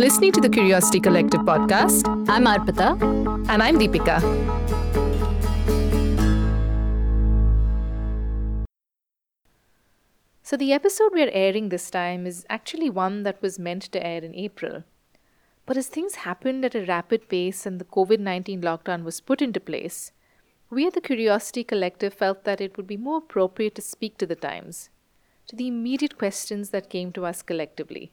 listening to the Curiosity Collective podcast. I'm Arpita. And I'm Deepika. So, the episode we're airing this time is actually one that was meant to air in April. But as things happened at a rapid pace and the COVID 19 lockdown was put into place, we at the Curiosity Collective felt that it would be more appropriate to speak to the times, to the immediate questions that came to us collectively.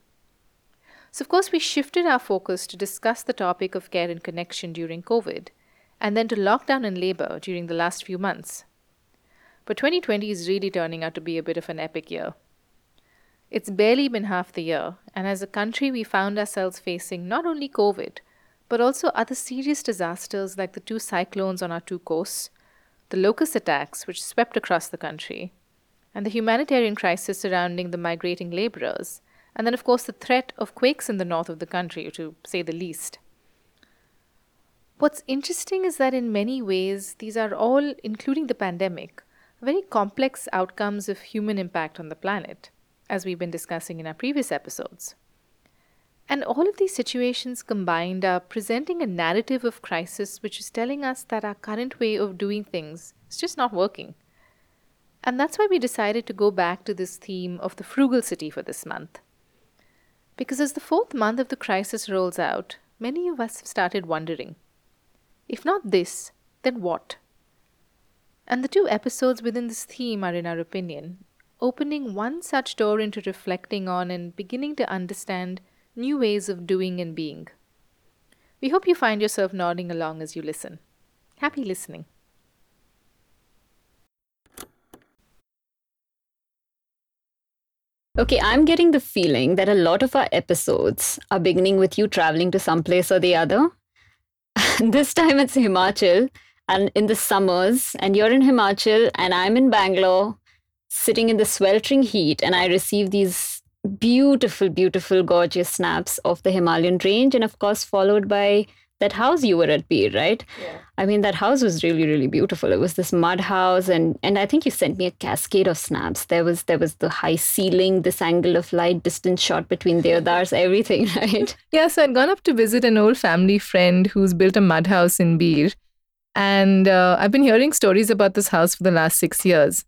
So, of course, we shifted our focus to discuss the topic of care and connection during COVID, and then to lockdown and labor during the last few months. But 2020 is really turning out to be a bit of an epic year. It's barely been half the year, and as a country, we found ourselves facing not only COVID, but also other serious disasters like the two cyclones on our two coasts, the locust attacks which swept across the country, and the humanitarian crisis surrounding the migrating laborers, and then, of course, the threat of quakes in the north of the country, to say the least. What's interesting is that in many ways, these are all, including the pandemic, very complex outcomes of human impact on the planet, as we've been discussing in our previous episodes. And all of these situations combined are presenting a narrative of crisis which is telling us that our current way of doing things is just not working. And that's why we decided to go back to this theme of the frugal city for this month. Because as the fourth month of the crisis rolls out, many of us have started wondering if not this, then what? And the two episodes within this theme are, in our opinion, opening one such door into reflecting on and beginning to understand new ways of doing and being. We hope you find yourself nodding along as you listen. Happy listening. Okay, I'm getting the feeling that a lot of our episodes are beginning with you traveling to some place or the other. this time it's Himachal, and in the summers and you're in Himachal and I'm in Bangalore sitting in the sweltering heat and I receive these beautiful, beautiful, gorgeous snaps of the Himalayan range and of course followed by that house you were at Bir, right? Yeah. I mean that house was really, really beautiful. It was this mud house and and I think you sent me a cascade of snaps. There was there was the high ceiling, this angle of light, distance shot between the others, everything, right? Yeah, so I'd gone up to visit an old family friend who's built a mud house in Bir and uh, I've been hearing stories about this house for the last six years.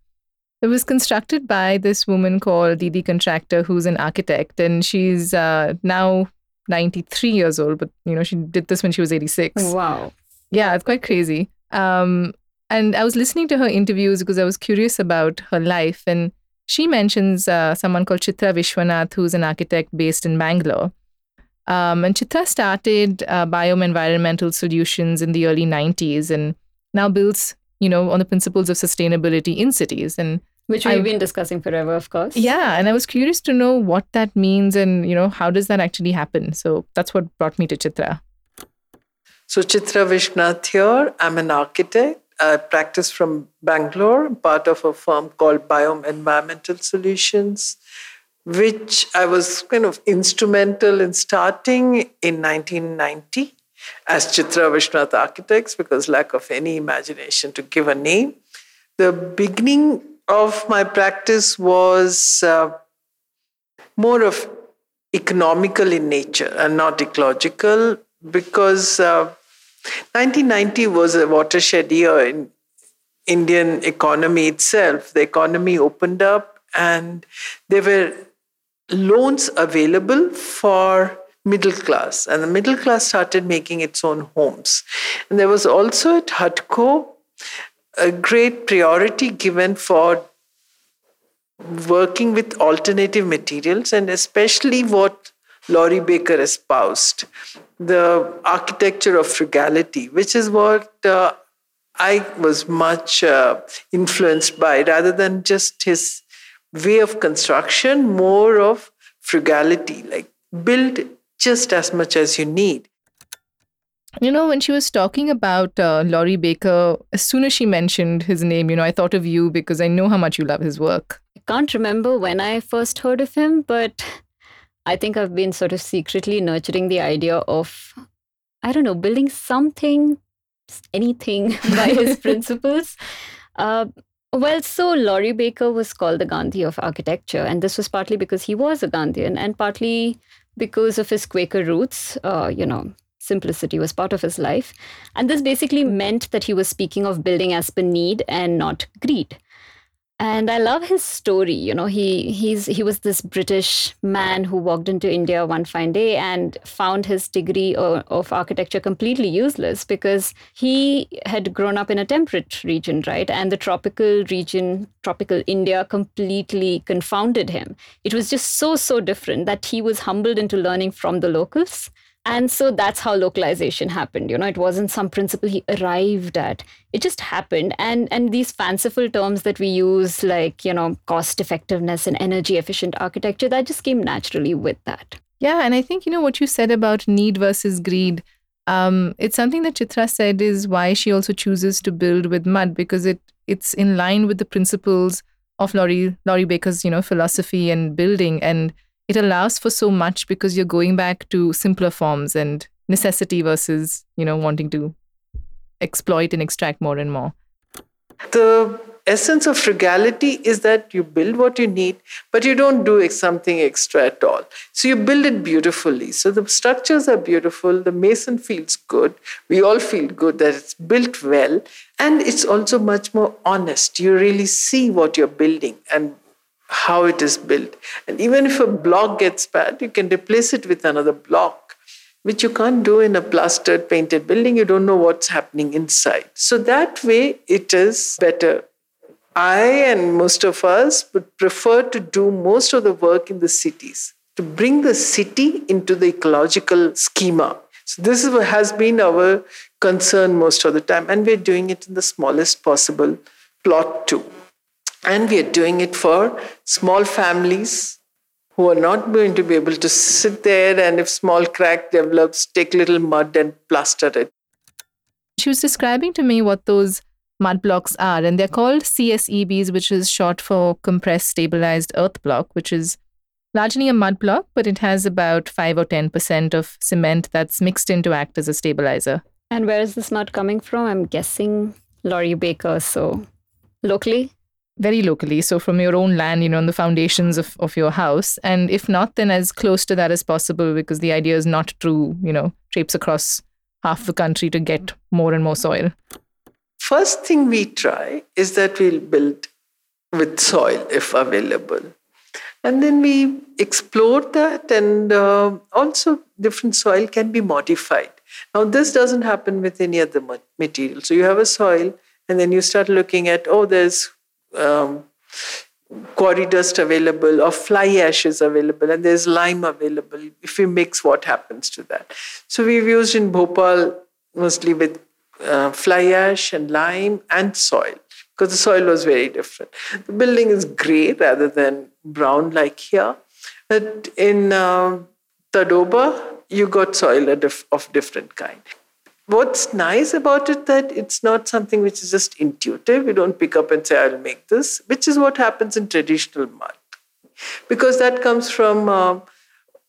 It was constructed by this woman called Didi Contractor, who's an architect, and she's uh, now 93 years old. But you know, she did this when she was 86. Wow. Yeah, it's quite crazy. Um, and I was listening to her interviews because I was curious about her life, and she mentions uh, someone called Chitra Vishwanath, who's an architect based in Bangalore. Um, and Chitra started uh, Biome Environmental Solutions in the early 90s and now builds, you know, on the principles of sustainability in cities. And which we've I've, been discussing forever, of course. Yeah, and I was curious to know what that means and you know how does that actually happen. So that's what brought me to Chitra. So Chitra Vishwanath here. I'm an architect. I practice from Bangalore, part of a firm called Biome Environmental Solutions which I was kind of instrumental in starting in 1990 as Chitra Vishwanath Architects because lack of any imagination to give a name. The beginning of my practice was uh, more of economical in nature and not ecological because uh, 1990 was a watershed year in Indian economy itself. The economy opened up and there were loans available for middle class and the middle class started making its own homes and there was also at HUDCO a great priority given for working with alternative materials and especially what laurie baker espoused the architecture of frugality which is what uh, i was much uh, influenced by rather than just his way of construction, more of frugality, like build just as much as you need. You know, when she was talking about uh, Laurie Baker, as soon as she mentioned his name, you know, I thought of you because I know how much you love his work. I can't remember when I first heard of him, but I think I've been sort of secretly nurturing the idea of, I don't know, building something, anything by his principles. Uh, well, so Laurie Baker was called the Gandhi of architecture, and this was partly because he was a Gandhian, and partly because of his Quaker roots. Uh, you know, simplicity was part of his life. And this basically meant that he was speaking of building as per need and not greed and I love his story. You know, he he's he was this British man who walked into India one fine day and found his degree of, of, architecture completely useless because he had grown up in a temperate region, right? And the tropical region, tropical India, completely confounded him. It was just so so different that he was humbled into learning from the locals and so that's how localization happened you know it wasn't some principle he arrived at. It just happened. And and these fanciful terms that we use like you know cost effectiveness and energy efficient architecture that just came naturally with that. Yeah and i think you know what you said about need versus greed um, it's something that chitra said is why she also chooses to build with mud because it it's in line with the principles of laurie laurie baker's you know philosophy and building. And it allows for so much because you're going back to simpler forms and necessity versus you know wanting to exploit and extract more and more. The essence of frugality is that you build what you need but you don't do something extra at all. So you build it beautifully. So the structures are beautiful the mason feels good we all feel good that it's built well and it's also much more honest. You really see what you're building and how it is built. And even if a block gets bad, you can replace it with another block, which you can't do in a plastered, painted building. You don't know what's happening inside. So that way, it is better. I and most of us would prefer to do most of the work in the cities, to bring the city into the ecological schema. So this is has been our concern most of the time, and we're doing it in the smallest possible plot too. And we are doing it for small families who are not going to be able to sit there and if small crack develops, take little mud and plaster it. She was describing to me what those mud blocks are, and they're called CSEBs, which is short for compressed stabilized earth block, which is largely a mud block, but it has about 5 or 10% of cement that's mixed in to act as a stabilizer. And where is this mud coming from? I'm guessing Laurie Baker, so locally? Very locally. So from your own land, you know, on the foundations of, of your house. And if not, then as close to that as possible, because the idea is not to, you know, traipse across half the country to get more and more soil. First thing we try is that we'll build with soil if available. And then we explore that, and uh, also different soil can be modified. Now, this doesn't happen with any other material. So, you have a soil, and then you start looking at, oh, there's um, quarry dust available or fly ash is available and there's lime available. If we mix, what happens to that? So we've used in Bhopal mostly with uh, fly ash and lime and soil because the soil was very different. The building is gray rather than brown like here. But in uh, Tadoba, you got soil of different kind what's nice about it that it's not something which is just intuitive. You don't pick up and say i'll make this which is what happens in traditional mud. Because that comes from uh,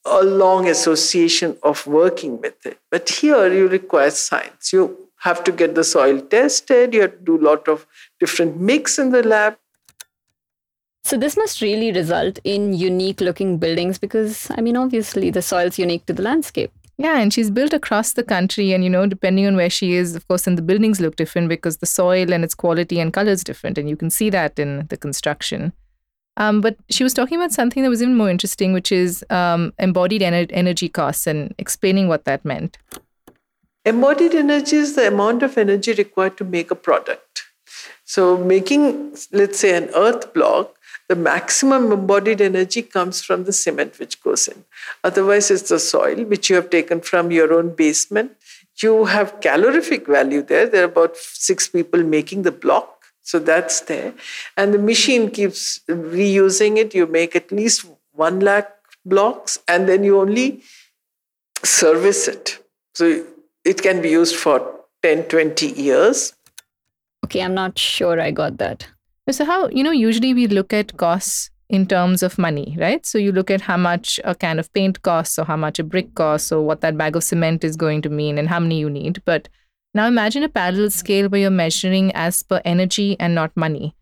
a long association of working with it. But here you require science. You have to get the soil tested. You have to do a lot of different mix in the lab. So this must really result in unique looking buildings because i mean obviously the soil's unique to the landscape yeah, and she's built across the country. And, you know, depending on where she is, of course, and the buildings look different because the soil and its quality and color is different. And you can see that in the construction. Um, but she was talking about something that was even more interesting, which is um, embodied ener- energy costs and explaining what that meant. Embodied energy is the amount of energy required to make a product. So, making, let's say, an earth block the maximum embodied energy comes from the cement which goes in. Otherwise, it's the soil which you have taken from your own basement. You have calorific value there. There are about six people making the block. So that's there. And the machine keeps reusing it. You make at least one lakh blocks and then you only service it. So it can be used for 10, 20 years. Okay, I'm not sure I got that. So, how, you know, usually we look at costs in terms of money, right? So, you look at how much a can of paint costs, or how much a brick costs, or what that bag of cement is going to mean, and how many you need. But now imagine a parallel scale where you're measuring as per energy and not money.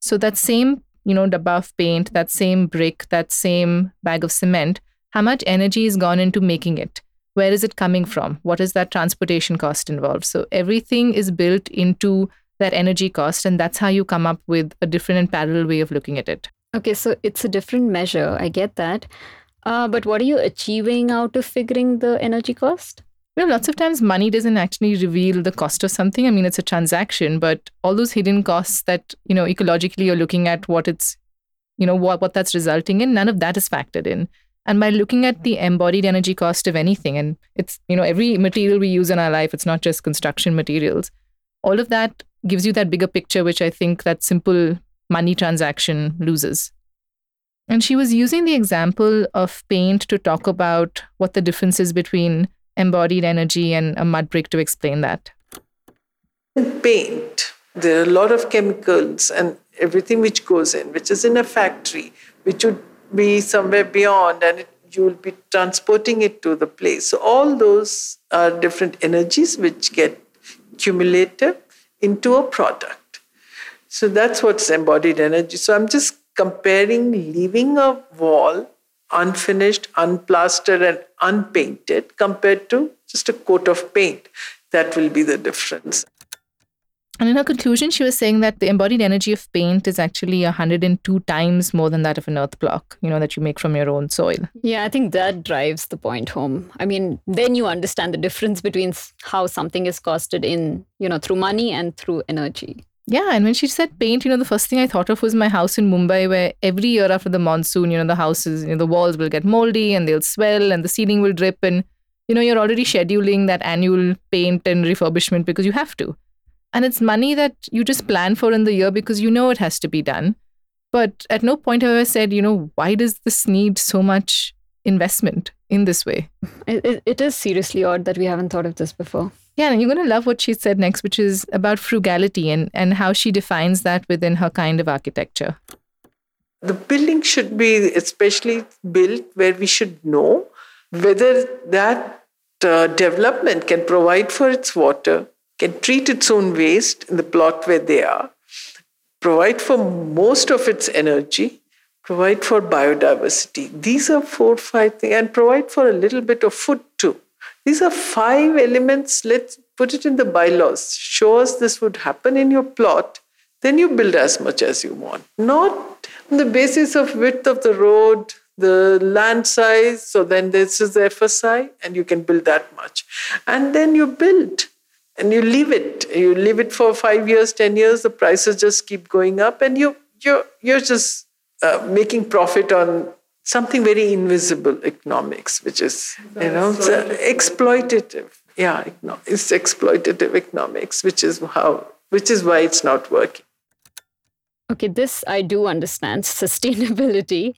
So, that same, you know, the buff paint, that same brick, that same bag of cement how much energy has gone into making it? Where is it coming from? What is that transportation cost involved? So everything is built into that energy cost, and that's how you come up with a different and parallel way of looking at it. Okay, so it's a different measure. I get that. Uh, but what are you achieving out of figuring the energy cost? Know, lots of times money doesn't actually reveal the cost of something. I mean, it's a transaction, but all those hidden costs that, you know, ecologically you're looking at what it's, you know, what, what that's resulting in, none of that is factored in. And by looking at the embodied energy cost of anything, and it's, you know, every material we use in our life, it's not just construction materials, all of that gives you that bigger picture, which I think that simple money transaction loses. And she was using the example of paint to talk about what the difference is between embodied energy and a mud brick to explain that? In paint, there are a lot of chemicals and everything which goes in, which is in a factory, which would be somewhere beyond, and it, you will be transporting it to the place. So, all those are different energies which get cumulative into a product. So, that's what's embodied energy. So, I'm just comparing leaving a wall unfinished, unplastered, and unpainted compared to just a coat of paint. That will be the difference. And in her conclusion, she was saying that the embodied energy of paint is actually 102 times more than that of an earth block, you know, that you make from your own soil. Yeah, I think that drives the point home. I mean, then you understand the difference between how something is costed in, you know, through money and through energy. Yeah, and when she said paint, you know, the first thing I thought of was my house in Mumbai, where every year after the monsoon, you know, the houses, you know, the walls will get moldy and they'll swell and the ceiling will drip. And, you know, you're already scheduling that annual paint and refurbishment because you have to. And it's money that you just plan for in the year because you know it has to be done. But at no point have I said, you know, why does this need so much investment in this way? It, it, it is seriously odd that we haven't thought of this before. Yeah, and you're going to love what she said next, which is about frugality and, and how she defines that within her kind of architecture. The building should be especially built where we should know whether that uh, development can provide for its water, can treat its own waste in the plot where they are, provide for most of its energy, provide for biodiversity. These are four, five things, and provide for a little bit of food too. These are five elements. Let's put it in the bylaws. Show us this would happen in your plot. Then you build as much as you want. Not on the basis of width of the road, the land size. So then this is the FSI, and you can build that much. And then you build and you leave it. You leave it for five years, ten years. The prices just keep going up, and you you're you're just uh, making profit on something very invisible economics, which is, you know, exploitative. Yeah, it's exploitative economics, which is how, which is why it's not working. Okay, this I do understand sustainability.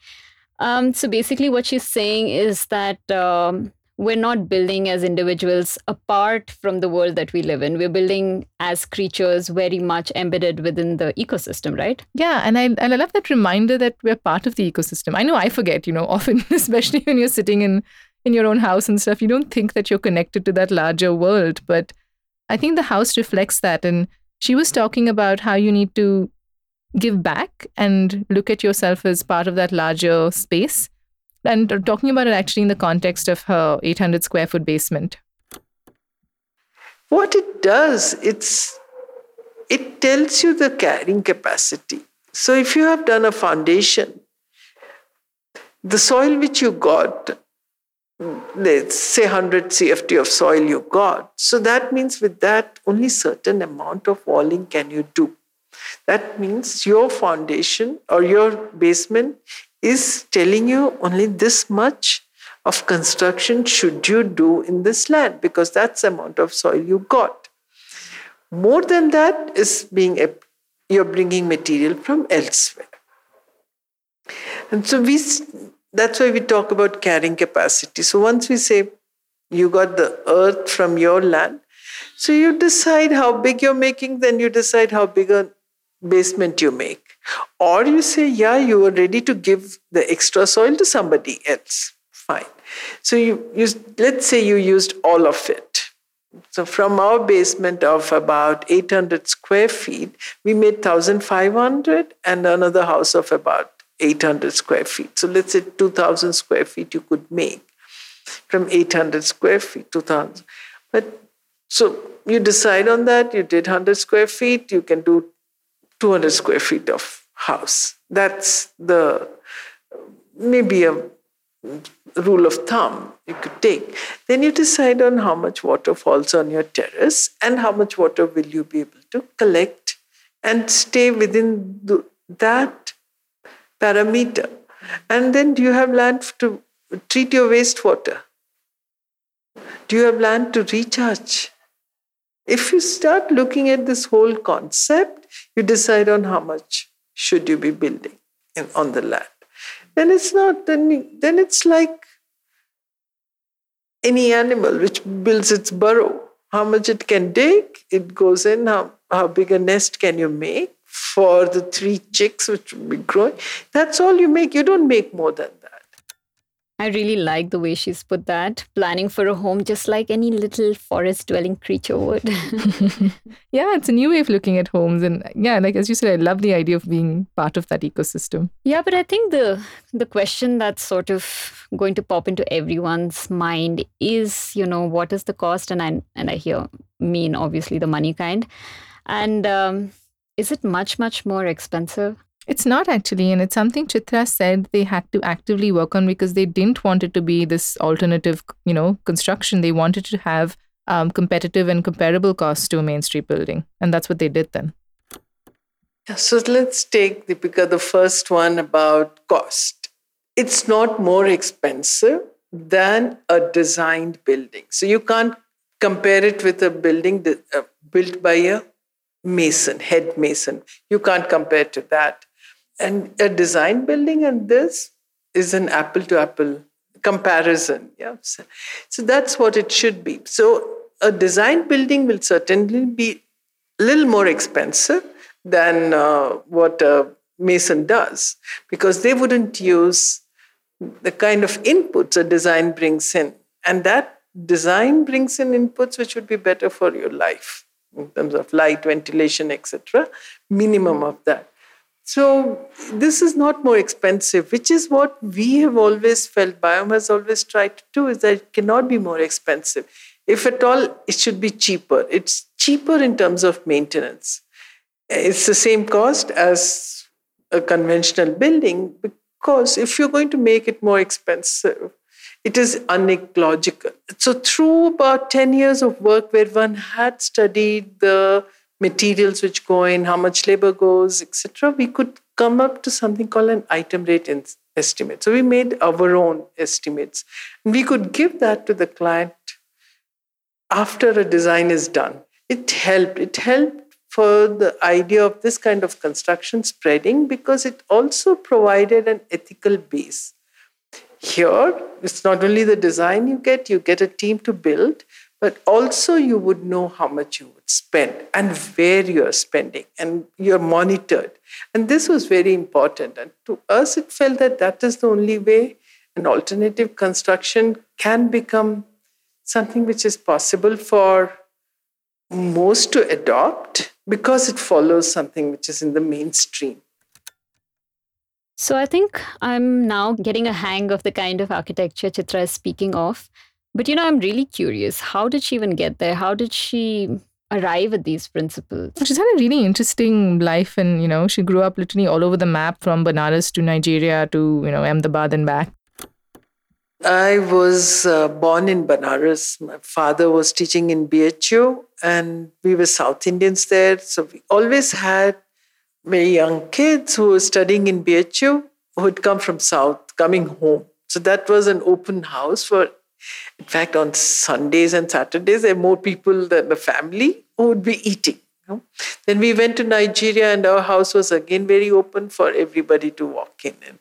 Um, so basically, what she's saying is that um, we're not building as individuals apart from the world that we live in. We're building as creatures very much embedded within the ecosystem, right? Yeah, and I and I love that reminder that we're part of the ecosystem. I know I forget, you know, often, especially when you're sitting in in your own house and stuff, you don't think that you're connected to that larger world. But I think the house reflects that. And she was talking about how you need to give back and look at yourself as part of that larger space and talking about it actually in the context of her 800 square foot basement. What it does, it's it tells you the carrying capacity. So if you have done a foundation, the soil which you got, let's say 100 CFT of soil you got. So that means with that, only certain amount of walling can you do. That means your foundation or your basement is telling you only this much of construction should you do in this land because that's the amount of soil you got. More than that is being you're bringing material from elsewhere. And so we that's why we talk about carrying capacity. So once we say you got the earth from your land, so you decide how big you're making, then you decide how big a basement you make. Or you say, yeah, you are ready to give the extra soil to somebody else. Fine. So you, you let's say you used all of it. So from our basement of about 800 square feet, we made 1,500 and another house of about 800 square feet. So let's say 2,000 square feet you could make from 800 square feet, 2,000. But so you decide on that, you did 100 square feet, you can do 200 square feet of house. That's the maybe a rule of thumb you could take. Then you decide on how much water falls on your terrace and how much water will you be able to collect and stay within the, that parameter. And then do you have land to treat your wastewater? Do you have land to recharge? If you start looking at this whole concept, you decide on how much should you be building in, on the land. Then it's not, then, then it's like any animal which builds its burrow. How much it can dig, it goes in, how, how big a nest can you make for the three chicks which will be growing. That's all you make. You don't make more than. I really like the way she's put that. Planning for a home just like any little forest dwelling creature would. yeah, it's a new way of looking at homes. And yeah, like as you said, I love the idea of being part of that ecosystem. Yeah, but I think the the question that's sort of going to pop into everyone's mind is, you know, what is the cost? And I and I hear mean obviously the money kind. And um, is it much, much more expensive? It's not actually, and it's something Chitra said they had to actively work on because they didn't want it to be this alternative, you know, construction. They wanted to have um, competitive and comparable costs to a Main Street building, and that's what they did then. So let's take Deepika the first one about cost. It's not more expensive than a designed building. So you can't compare it with a building uh, built by a mason, head mason. You can't compare to that. And a design building and this is an apple to apple comparison. Yeah. So, so that's what it should be. So a design building will certainly be a little more expensive than uh, what a mason does because they wouldn't use the kind of inputs a design brings in. And that design brings in inputs which would be better for your life in terms of light, ventilation, etc. Minimum of that. So this is not more expensive, which is what we have always felt. Biome has always tried to do is that it cannot be more expensive. If at all, it should be cheaper. It's cheaper in terms of maintenance. It's the same cost as a conventional building because if you're going to make it more expensive, it is unecological. So through about 10 years of work where one had studied the materials which go in, how much labor goes, etc., we could come up to something called an item rate in- estimate. So we made our own estimates. And we could give that to the client after a design is done. It helped. It helped for the idea of this kind of construction spreading because it also provided an ethical base. Here, it's not only the design you get, you get a team to build, but also you would know how much you would spend and where you're spending and you're monitored. And this was very important. And to us it felt that that is the only way an alternative construction can become something which is possible for most to adopt because it follows something which is in the mainstream. So I think I'm now getting a hang of the kind of architecture Chitra is speaking of. But you know, I'm really curious. How did she even get there? How did she arrive at these principles? She's had a really interesting life, and you know, she grew up literally all over the map, from Banaras to Nigeria to you know Ahmedabad and back. I was uh, born in Banaras. My father was teaching in BHU, and we were South Indians there. So we always had very young kids who were studying in BHU who had come from South, coming home. So that was an open house for in fact, on Sundays and Saturdays, there are more people than the family who would be eating. You know? Then we went to Nigeria, and our house was again very open for everybody to walk in. And,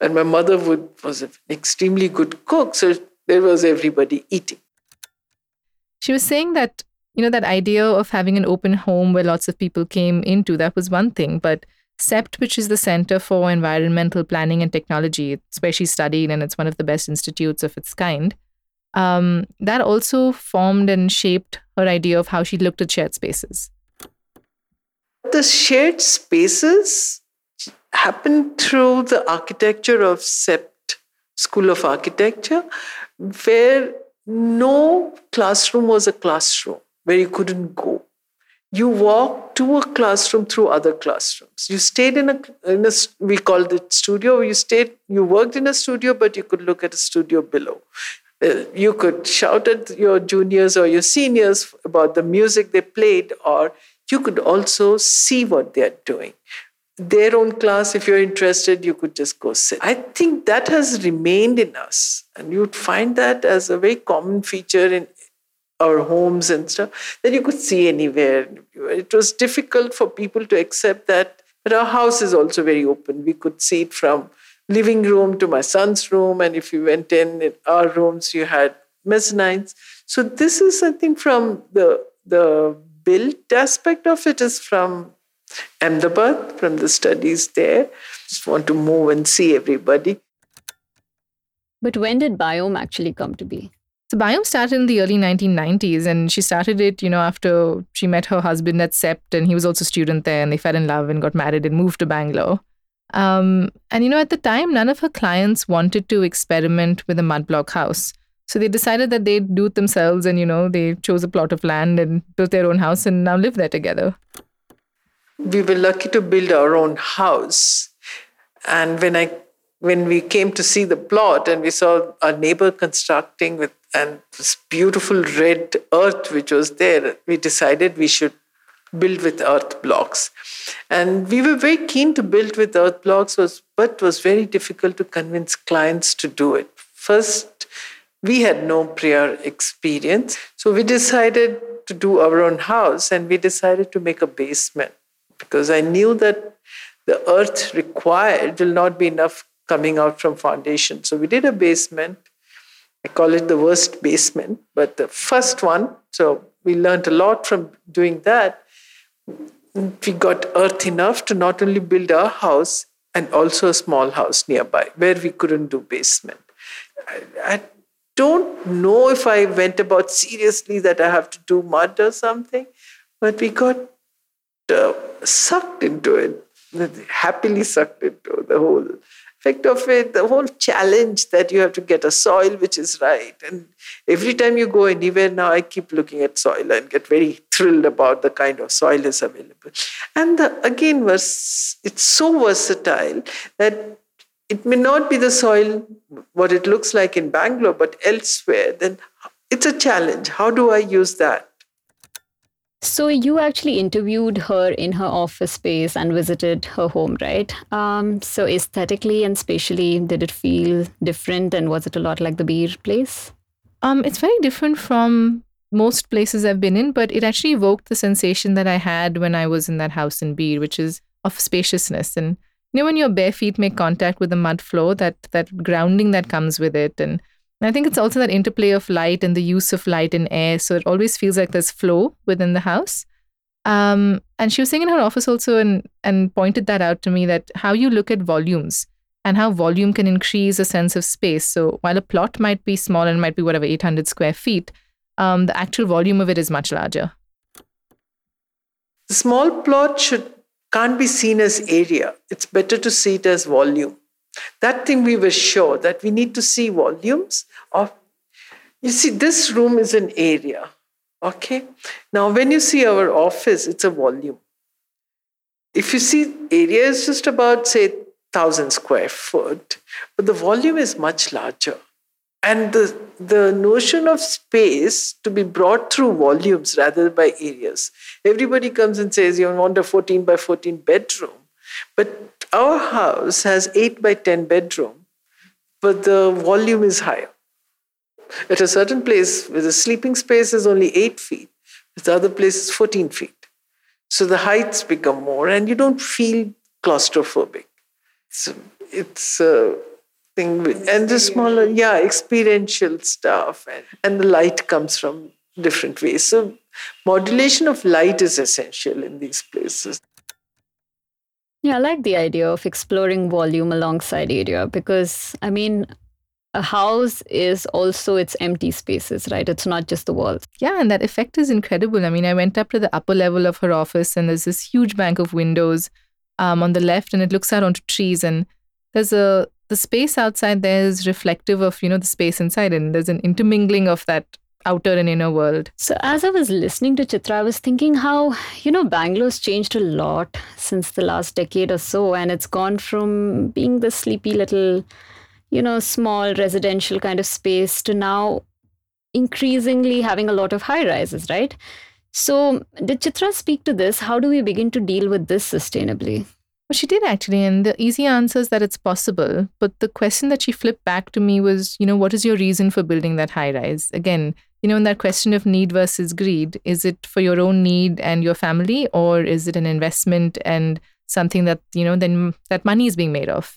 and my mother would, was an extremely good cook, so there was everybody eating. She was saying that, you know, that idea of having an open home where lots of people came into, that was one thing. But CEPT, which is the Center for Environmental Planning and Technology, it's where she studied, and it's one of the best institutes of its kind um, that also formed and shaped her idea of how she looked at shared spaces. The shared spaces happened through the architecture of CEPT School of Architecture, where no classroom was a classroom where you couldn't go. You walked to a classroom through other classrooms. You stayed in a, in a we called it studio. You stayed, you worked in a studio, but you could look at a studio below. Uh, you could shout at your juniors or your seniors about the music they played, or you could also see what they're doing. Their own class, if you're interested, you could just go sit. I think that has remained in us. And you'd find that as a very common feature in our homes and stuff that you could see anywhere. It was difficult for people to accept that. But our house is also very open. We could see it from living room to my son's room. And if you went in, in our rooms, you had mezzanines. So this is, I think, from the the built aspect of it is from Ahmedabad, from the studies there. Just want to move and see everybody. But when did Biome actually come to be? So Biome started in the early 1990s, and she started it, you know, after she met her husband at CEPT, and he was also a student there, and they fell in love and got married and moved to Bangalore. Um, and you know, at the time, none of her clients wanted to experiment with a mud block house. So they decided that they'd do it themselves, and you know, they chose a plot of land and built their own house, and now live there together. We were lucky to build our own house, and when I when we came to see the plot and we saw our neighbor constructing with and this beautiful red earth which was there, we decided we should build with earth blocks. And we were very keen to build with earth blocks, was, but was very difficult to convince clients to do it. First, we had no prior experience. So we decided to do our own house and we decided to make a basement because I knew that the earth required will not be enough coming out from foundation. So we did a basement. I call it the worst basement, but the first one. So we learned a lot from doing that we got earth enough to not only build our house and also a small house nearby where we couldn't do basement. I, I don't know if I went about seriously that I have to do mud or something, but we got uh, sucked into it, happily sucked into the whole effect of it, the whole challenge that you have to get a soil which is right. And every time you go anywhere now, I keep looking at soil and get very thrilled about the kind of soil is available. And the, again, was it's so versatile that it may not be the soil what it looks like in Bangalore, but elsewhere. Then it's a challenge. How do I use that? So you actually interviewed her in her office space and visited her home, right? Um, so aesthetically and spatially, did it feel different, and was it a lot like the Bir place? Um, it's very different from most places I've been in, but it actually evoked the sensation that I had when I was in that house in Bir, which is of spaciousness and you know when your bare feet make contact with the mud floor, that that grounding that comes with it, and I think it's also that interplay of light and the use of light and air. So it always feels like there's flow within the house. Um, and she was saying in her office also and, and pointed that out to me that how you look at volumes and how volume can increase a sense of space. So while a plot might be small and might be whatever, 800 square feet, um, the actual volume of it is much larger. The small plot should can't be seen as area. It's better to see it as volume. That thing we were sure that we need to see volumes of. You see, this room is an area. Okay. Now, when you see our office, it's a volume. If you see area is just about, say, thousand square foot, but the volume is much larger. And the, the notion of space to be brought through volumes rather than by areas. Everybody comes and says, You want a 14 by 14 bedroom. But our house has 8 by 10 bedroom, but the volume is higher. At a certain place where the sleeping space is only 8 feet, at the other place is 14 feet. So the heights become more and you don't feel claustrophobic. So it's a thing, and the smaller, yeah, experiential stuff, and, and the light comes from different ways. So modulation of light is essential in these places. Yeah, I like the idea of exploring volume alongside area because, I mean, a house is also its empty spaces, right? It's not just the walls. Yeah, and that effect is incredible. I mean, I went up to the upper level of her office and there's this huge bank of windows um, on the left, and it looks out onto trees. And there's a the space outside there is reflective of you know the space inside, and there's an intermingling of that outer and inner world. So, as I was listening to Chitra, I was thinking how, you know, Bangalore's changed a lot since the last decade or so. And it's gone from being the sleepy little, you know, small residential kind of space to now increasingly having a lot of high rises, right? So, did Chitra speak to this? How do we begin to deal with this sustainably? Well, she did actually, and the easy answer is that it's possible. But the question that she flipped back to me was, you know, what is your reason for building that high rise? Again, you know, in that question of need versus greed, is it for your own need and your family, or is it an investment and something that, you know, then that money is being made of?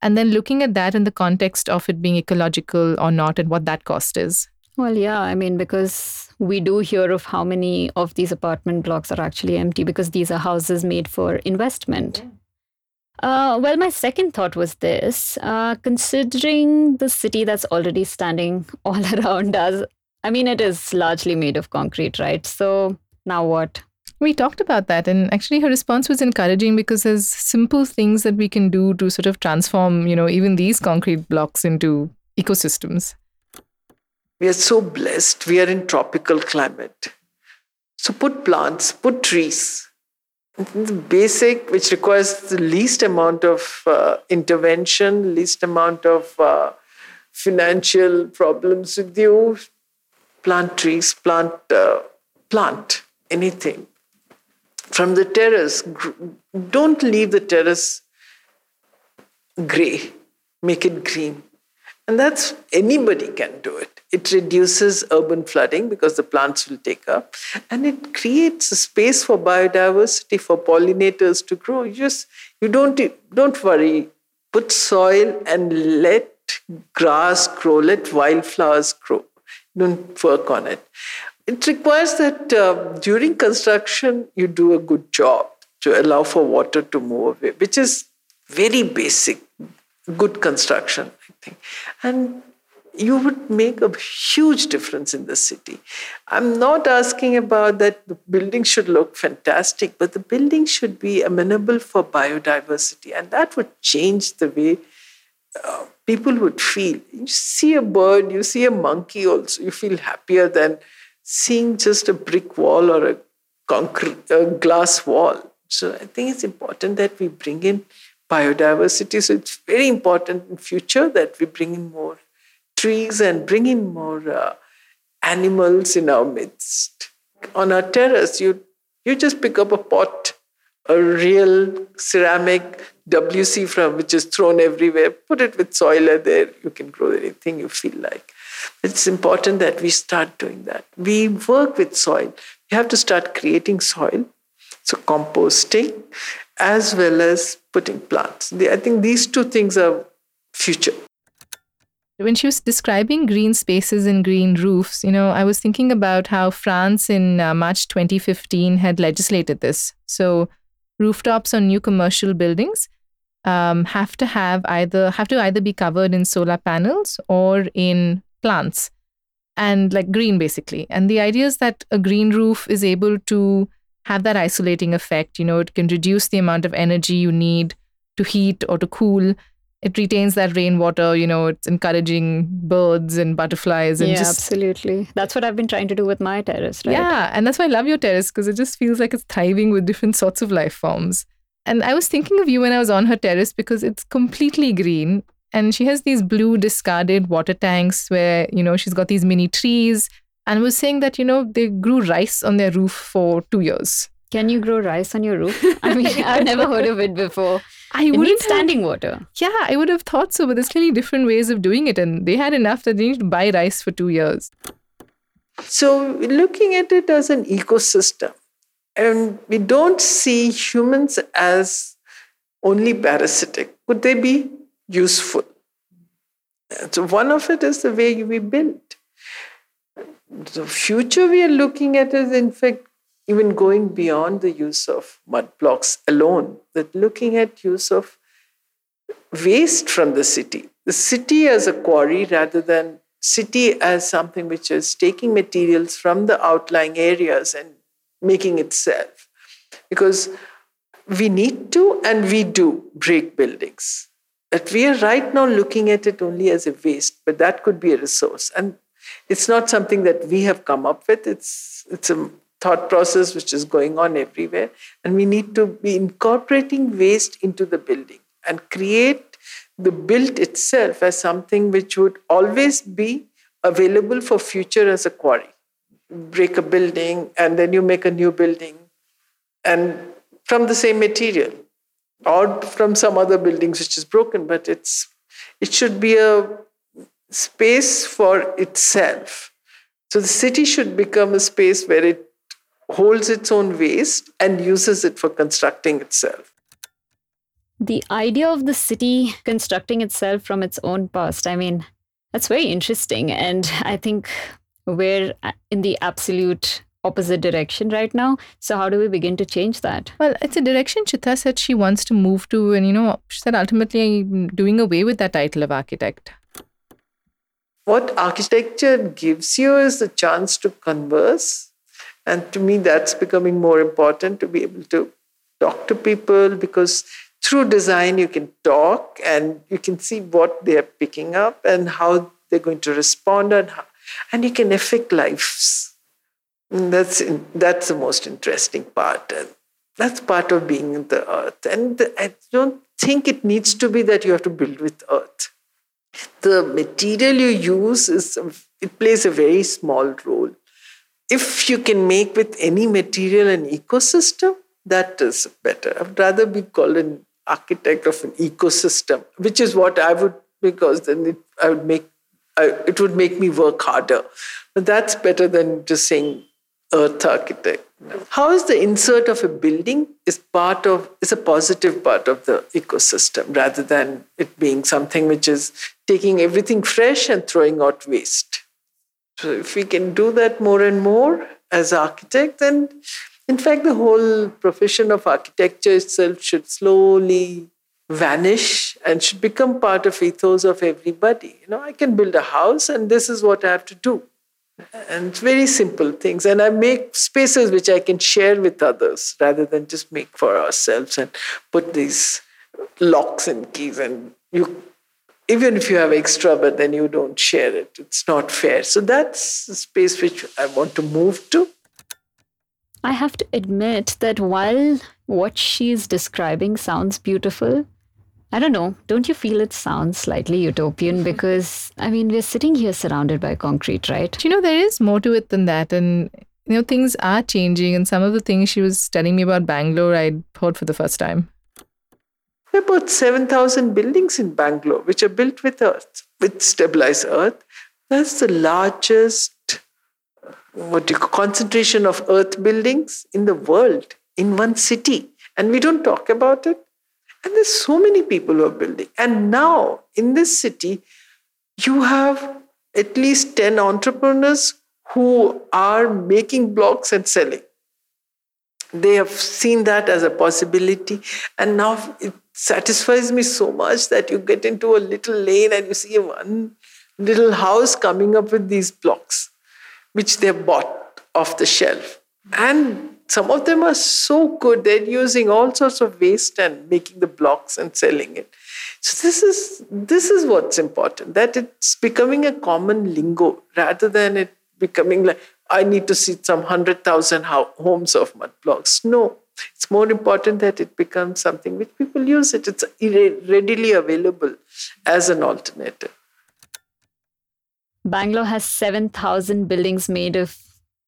And then looking at that in the context of it being ecological or not and what that cost is. Well, yeah, I mean, because we do hear of how many of these apartment blocks are actually empty because these are houses made for investment. Uh, well, my second thought was this uh, considering the city that's already standing all around us, I mean, it is largely made of concrete, right? So now what? We talked about that, and actually, her response was encouraging because there's simple things that we can do to sort of transform, you know, even these concrete blocks into ecosystems. We are so blessed. We are in tropical climate. So put plants, put trees. Basic, which requires the least amount of uh, intervention, least amount of uh, financial problems with you, plant trees, plant, uh, plant anything. From the terrace, don't leave the terrace gray, make it green. And that's anybody can do it. It reduces urban flooding because the plants will take up, and it creates a space for biodiversity for pollinators to grow. You just you don't don't worry. Put soil and let grass grow, let wildflowers grow don't work on it. It requires that uh, during construction, you do a good job to allow for water to move away, which is very basic, good construction, I think. And you would make a huge difference in the city. I'm not asking about that the building should look fantastic, but the building should be amenable for biodiversity, and that would change the way uh, people would feel. You see a bird, you see a monkey also, you feel happier than seeing just a brick wall or a concrete a glass wall. So I think it's important that we bring in biodiversity. So it's very important in future that we bring in more trees and bring in more uh, animals in our midst. On our terrace, you you just pick up a pot a real ceramic WC from which is thrown everywhere, put it with soil there, you can grow anything you feel like. It's important that we start doing that. We work with soil. We have to start creating soil. So composting as well as putting plants. I think these two things are future. When she was describing green spaces and green roofs, you know, I was thinking about how France in uh, March 2015 had legislated this. So rooftops on new commercial buildings um, have to have either have to either be covered in solar panels or in plants. And like green basically. And the idea is that a green roof is able to have that isolating effect. You know it can reduce the amount of energy you need to heat or to cool it retains that rainwater you know it's encouraging birds and butterflies and yeah just, absolutely. That's what i've been trying to do with my terrace right? Yeah and that's why i love your terrace because it just feels like it's thriving with different sorts of life forms. And i was thinking of you when i was on her terrace because it's completely green and she has these blue discarded water tanks where you know she's got these mini trees and was saying that you know they grew rice on their roof for two years can you grow rice on your roof? I mean, I've never heard of it before. I it wouldn't standing have, water. Yeah, I would have thought so, but there's clearly different ways of doing it, and they had enough that they need to buy rice for two years. So, looking at it as an ecosystem, and we don't see humans as only parasitic. Could they be useful? So, one of it is the way we build. The future we are looking at is, in fact, even going beyond the use of mud blocks alone, that looking at use of waste from the city, the city as a quarry rather than city as something which is taking materials from the outlying areas and making itself. Because we need to and we do break buildings. But we are right now looking at it only as a waste, but that could be a resource. And it's not something that we have come up with. It's it's a thought process which is going on everywhere. And we need to be incorporating waste into the building and create the built itself as something which would always be available for future as a quarry. Break a building and then you make a new building and from the same material or from some other buildings which is broken, but it's it should be a space for itself. So the city should become a space where it holds its own waste and uses it for constructing itself. The idea of the city constructing itself from its own past, I mean, that's very interesting. And I think we're in the absolute opposite direction right now. So, how do we begin to change that? Well, it's a direction Chitra said she wants to move to. And, you know, she said ultimately I'm doing away with that title of architect. What architecture gives you is the chance to converse and to me, that's becoming more important to be able to talk to people because through design, you can talk and you can see what they're picking up and how they're going to respond and, how, and you can affect lives. And that's, that's the most interesting part. And that's part of being in the earth. And I don't think it needs to be that you have to build with earth. The material you use is it plays a very small role if you can make with any material an ecosystem, that is better. I'd rather be called an architect of an ecosystem, which is what I would, because then it, I would make, I, it would make me work harder. But that's better than just saying earth architect. How is the insert of a building is part of is a positive part of the ecosystem rather than it being something which is taking everything fresh and throwing out waste. So if we can do that more and more as architects, then in fact the whole profession of architecture itself should slowly vanish and should become part of ethos of everybody. You know, I can build a house and this is what I have to do. And very simple things. And I make spaces which I can share with others rather than just make for ourselves and put these locks and keys and you even if you have extra, but then you don't share it. It's not fair. So that's the space which I want to move to. I have to admit that while what she's describing sounds beautiful, I don't know, don't you feel it sounds slightly utopian? Mm-hmm. Because, I mean, we're sitting here surrounded by concrete, right? You know, there is more to it than that. And, you know, things are changing. And some of the things she was telling me about Bangalore, I'd heard for the first time. About 7,000 buildings in Bangalore which are built with earth, with stabilized earth. That's the largest what you concentration of earth buildings in the world in one city. And we don't talk about it. And there's so many people who are building. And now in this city, you have at least 10 entrepreneurs who are making blocks and selling. They have seen that as a possibility. And now it satisfies me so much that you get into a little lane and you see one little house coming up with these blocks, which they've bought off the shelf. And some of them are so good, they're using all sorts of waste and making the blocks and selling it. So this is this is what's important, that it's becoming a common lingo rather than it becoming like I need to see some hundred thousand homes of mud blocks. No, it's more important that it becomes something which people use it. It's readily available as an alternative. Bangalore has 7,000 buildings made of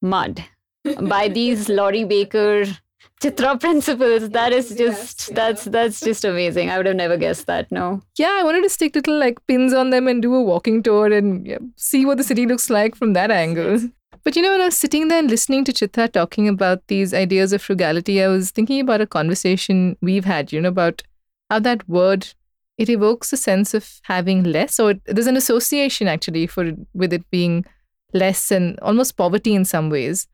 mud by these Laurie Baker Chitra principles. That is just yes, yeah. that's that's just amazing. I would have never guessed that. No. Yeah, I wanted to stick little like pins on them and do a walking tour and yeah, see what the city looks like from that angle. But you know, when I was sitting there and listening to Chitra talking about these ideas of frugality, I was thinking about a conversation we've had, you know, about how that word it evokes a sense of having less, or there's an association actually for with it being less and almost poverty in some ways.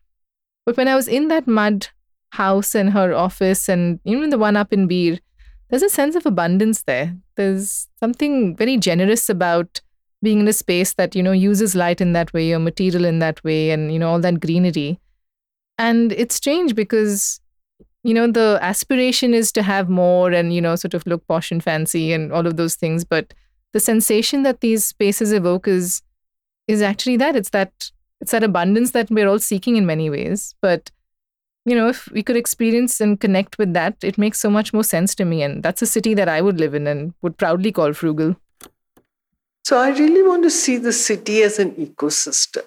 But when I was in that mud house and her office, and even the one up in Bir, there's a sense of abundance there. There's something very generous about being in a space that you know uses light in that way or material in that way and you know all that greenery and it's strange because you know, the aspiration is to have more and, you know, sort of look posh and fancy and all of those things. But the sensation that these spaces evoke is is actually that. It's that it's that abundance that we're all seeking in many ways. But you know, if we could experience and connect with that, it makes so much more sense to me. And that's a city that I would live in and would proudly call frugal. So I really want to see the city as an ecosystem.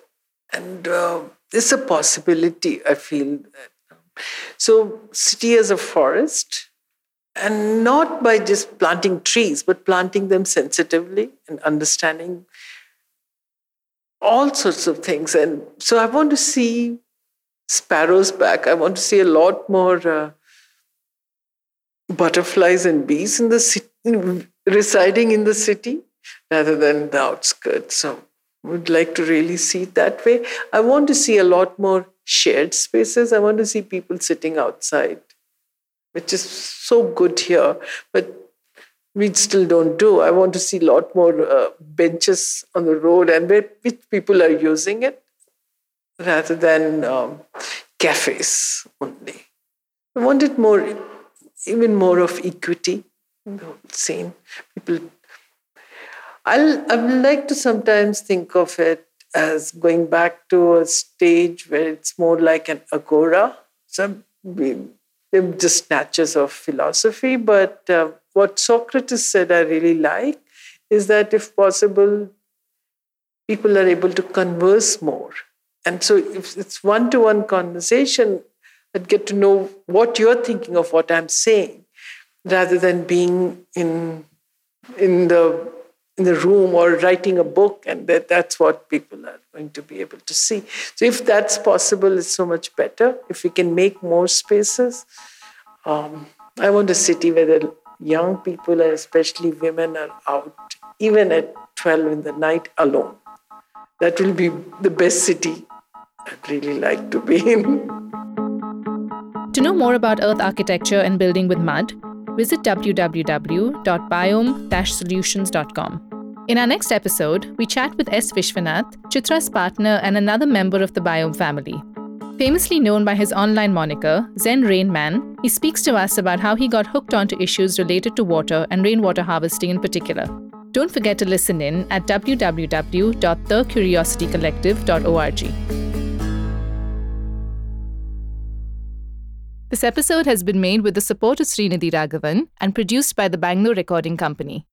And uh, it's a possibility, I feel. So, city as a forest, and not by just planting trees, but planting them sensitively and understanding all sorts of things. And so I want to see sparrows back. I want to see a lot more uh, butterflies and bees in the city, residing in the city rather than the outskirts. So would like to really see it that way. I want to see a lot more shared spaces. I want to see people sitting outside, which is so good here, but we still don't do. I want to see a lot more uh, benches on the road and where which people are using it rather than um, cafes only. I wanted more, even more of equity in the whole scene. People, I'll, I would like to sometimes think of it as going back to a stage where it's more like an agora. Some they're just snatches of philosophy, but uh, what Socrates said I really like is that if possible, people are able to converse more and so if it's one to one conversation, I'd get to know what you're thinking of what I'm saying rather than being in, in, the, in the room or writing a book, and that, that's what people are going to be able to see. So if that's possible, it's so much better. If we can make more spaces, um, I want a city where the young people, especially women, are out even at 12 in the night alone. That will be the best city I'd really like to be in. To know more about earth architecture and building with mud, visit www.biome-solutions.com. In our next episode, we chat with S. Vishwanath, Chitra's partner and another member of the Biome family. Famously known by his online moniker, Zen Rain Man, he speaks to us about how he got hooked onto issues related to water and rainwater harvesting in particular. Don't forget to listen in at www.thecuriositycollective.org. This episode has been made with the support of Srinidhi Raghavan and produced by the Bangalore Recording Company.